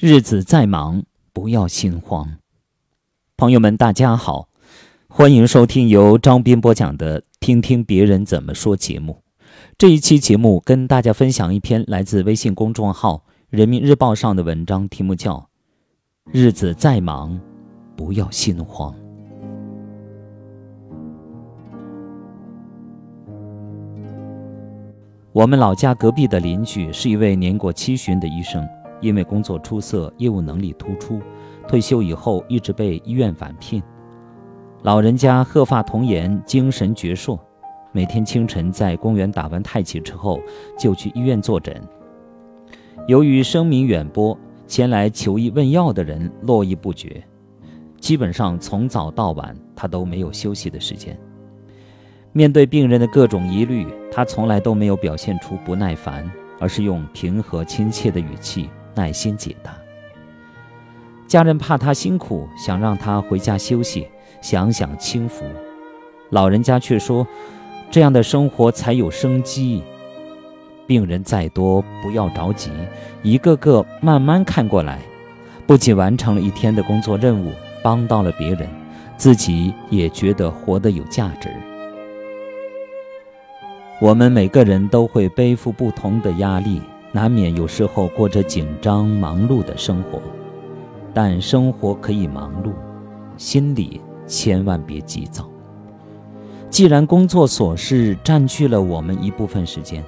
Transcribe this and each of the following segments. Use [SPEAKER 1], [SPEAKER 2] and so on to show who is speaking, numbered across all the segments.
[SPEAKER 1] 日子再忙，不要心慌。朋友们，大家好，欢迎收听由张斌播讲的《听听别人怎么说》节目。这一期节目跟大家分享一篇来自微信公众号《人民日报》上的文章，题目叫《日子再忙，不要心慌》。我们老家隔壁的邻居是一位年过七旬的医生，因为工作出色、业务能力突出，退休以后一直被医院返聘。老人家鹤发童颜，精神矍铄，每天清晨在公园打完太极之后，就去医院坐诊。由于声名远播，前来求医问药的人络绎不绝，基本上从早到晚，他都没有休息的时间。面对病人的各种疑虑，他从来都没有表现出不耐烦，而是用平和亲切的语气耐心解答。家人怕他辛苦，想让他回家休息，享享清福。老人家却说：“这样的生活才有生机。病人再多，不要着急，一个个慢慢看过来。不仅完成了一天的工作任务，帮到了别人，自己也觉得活得有价值。”我们每个人都会背负不同的压力，难免有时候过着紧张忙碌的生活。但生活可以忙碌，心里千万别急躁。既然工作琐事占据了我们一部分时间，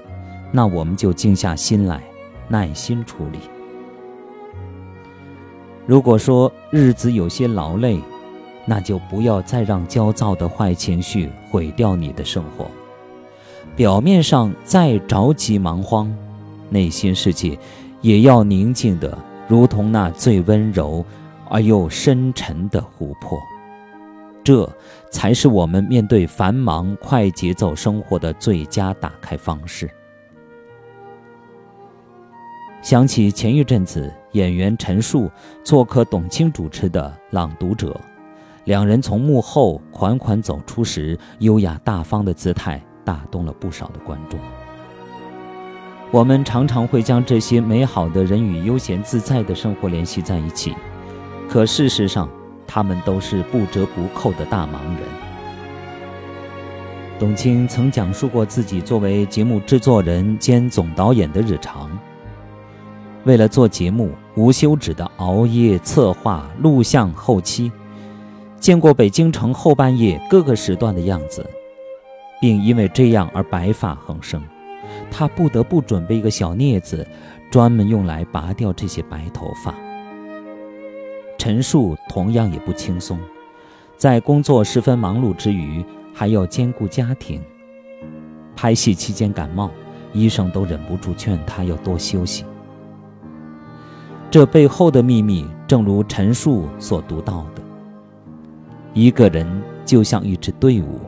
[SPEAKER 1] 那我们就静下心来，耐心处理。如果说日子有些劳累，那就不要再让焦躁的坏情绪毁掉你的生活。表面上再着急忙慌，内心世界也要宁静的，如同那最温柔而又深沉的湖泊。这才是我们面对繁忙快节奏生活的最佳打开方式。想起前一阵子演员陈数做客董卿主持的《朗读者》，两人从幕后款款走出时，优雅大方的姿态。打动了不少的观众。我们常常会将这些美好的人与悠闲自在的生活联系在一起，可事实上，他们都是不折不扣的大忙人。董卿曾讲述过自己作为节目制作人兼总导演的日常：为了做节目，无休止的熬夜策划、录像、后期，见过北京城后半夜各个时段的样子。并因为这样而白发横生，他不得不准备一个小镊子，专门用来拔掉这些白头发。陈数同样也不轻松，在工作十分忙碌之余，还要兼顾家庭。拍戏期间感冒，医生都忍不住劝他要多休息。这背后的秘密，正如陈数所读到的：一个人就像一支队伍。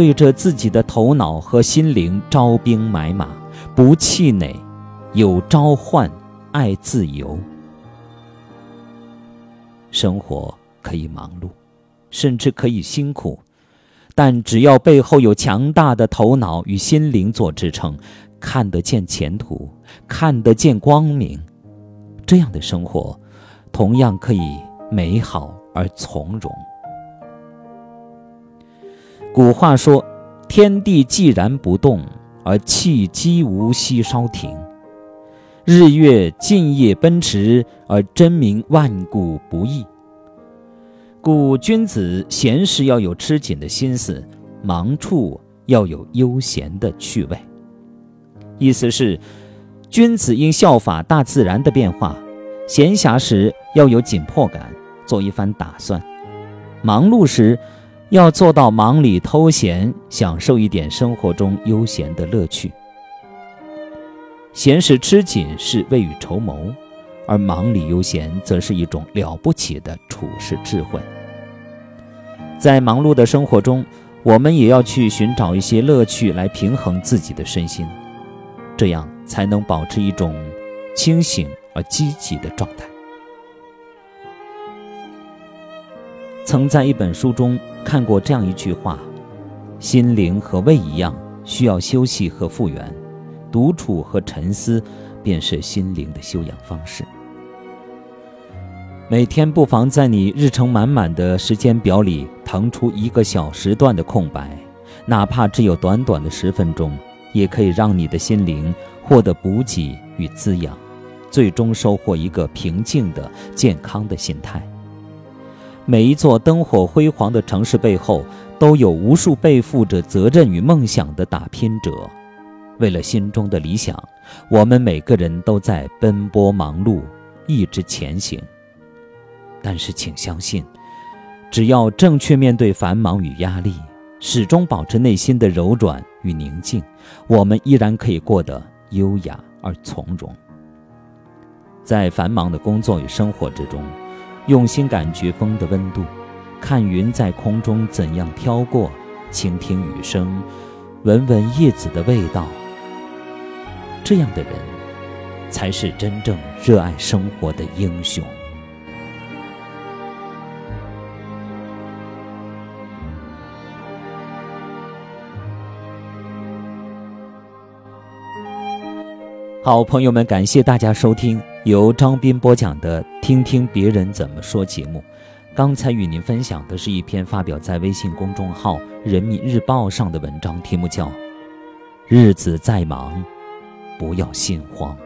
[SPEAKER 1] 对着自己的头脑和心灵招兵买马，不气馁，有召唤，爱自由。生活可以忙碌，甚至可以辛苦，但只要背后有强大的头脑与心灵做支撑，看得见前途，看得见光明，这样的生活，同样可以美好而从容。古话说：“天地既然不动，而气机无息稍停；日月尽夜奔驰，而真名万古不易。”故君子闲时要有吃紧的心思，忙处要有悠闲的趣味。意思是，君子应效法大自然的变化，闲暇时要有紧迫感，做一番打算；忙碌时，要做到忙里偷闲，享受一点生活中悠闲的乐趣。闲时吃紧是未雨绸缪，而忙里悠闲则是一种了不起的处世智慧。在忙碌的生活中，我们也要去寻找一些乐趣来平衡自己的身心，这样才能保持一种清醒而积极的状态。曾在一本书中。看过这样一句话：“心灵和胃一样，需要休息和复原，独处和沉思，便是心灵的修养方式。”每天不妨在你日程满满的时间表里腾出一个小时段的空白，哪怕只有短短的十分钟，也可以让你的心灵获得补给与滋养，最终收获一个平静的、健康的心态。每一座灯火辉煌的城市背后，都有无数背负着责任与梦想的打拼者。为了心中的理想，我们每个人都在奔波忙碌，一直前行。但是，请相信，只要正确面对繁忙与压力，始终保持内心的柔软与宁静，我们依然可以过得优雅而从容。在繁忙的工作与生活之中，用心感觉风的温度，看云在空中怎样飘过，倾听雨声，闻闻叶子的味道。这样的人，才是真正热爱生活的英雄。好，朋友们，感谢大家收听由张斌播讲的《听听别人怎么说》节目。刚才与您分享的是一篇发表在微信公众号《人民日报》上的文章，题目叫《日子再忙，不要心慌》。